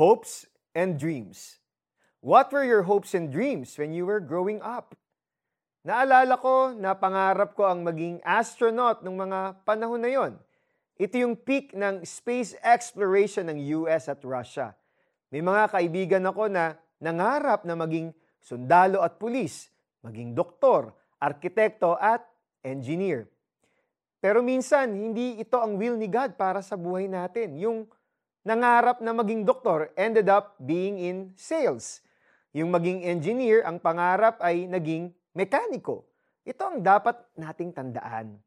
Hopes and Dreams. What were your hopes and dreams when you were growing up? Naalala ko na pangarap ko ang maging astronaut nung mga panahon na yon. Ito yung peak ng space exploration ng US at Russia. May mga kaibigan ako na nangarap na maging sundalo at pulis, maging doktor, arkitekto at engineer. Pero minsan, hindi ito ang will ni God para sa buhay natin. Yung nangarap na maging doktor ended up being in sales. Yung maging engineer, ang pangarap ay naging mekaniko. Ito ang dapat nating tandaan.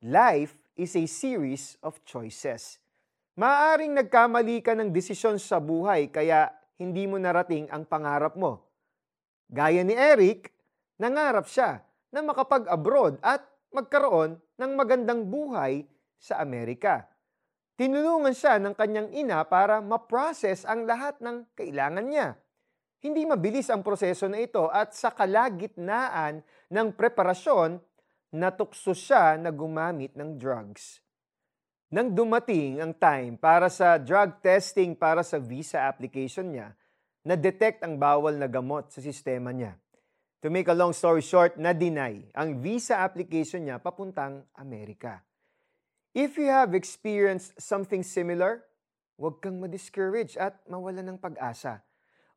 Life is a series of choices. Maaring nagkamali ka ng desisyon sa buhay kaya hindi mo narating ang pangarap mo. Gaya ni Eric, nangarap siya na makapag-abroad at magkaroon ng magandang buhay sa Amerika. Tinulungan siya ng kanyang ina para ma-process ang lahat ng kailangan niya. Hindi mabilis ang proseso na ito at sa kalagitnaan ng preparasyon, natukso siya na gumamit ng drugs. Nang dumating ang time para sa drug testing para sa visa application niya, na-detect ang bawal na gamot sa sistema niya. To make a long story short, na-deny ang visa application niya papuntang Amerika. If you have experienced something similar, huwag kang ma-discourage at mawala ng pag-asa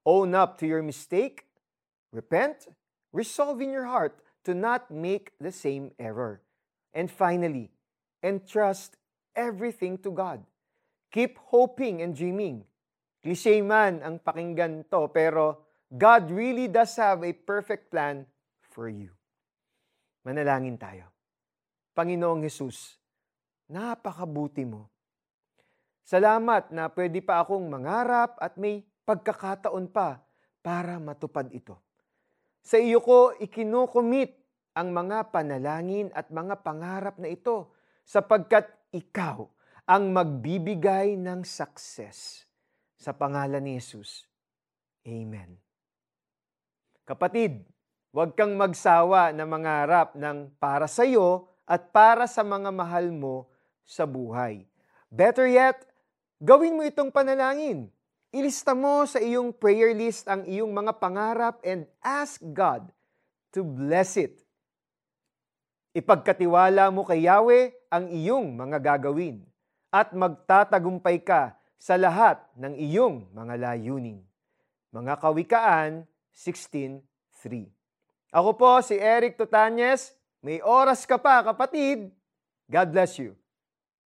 Own up to your mistake, repent, resolve in your heart to not make the same error. And finally, entrust everything to God. Keep hoping and dreaming. Cliche man ang pakinggan to, pero God really does have a perfect plan for you. Manalangin tayo. Panginoong Hesus, napakabuti mo. Salamat na pwede pa akong mangarap at may pagkakataon pa para matupad ito. Sa iyo ko ikinukumit ang mga panalangin at mga pangarap na ito sapagkat ikaw ang magbibigay ng success. Sa pangalan ni Jesus. Amen. Kapatid, huwag kang magsawa na mangarap ng para sa iyo at para sa mga mahal mo sa buhay. Better yet, gawin mo itong panalangin Ilista mo sa iyong prayer list ang iyong mga pangarap and ask God to bless it. Ipagkatiwala mo kay Yahweh ang iyong mga gagawin at magtatagumpay ka sa lahat ng iyong mga layunin. Mga Kawikaan 16.3 Ako po si Eric Tutanyes. May oras ka pa, kapatid. God bless you.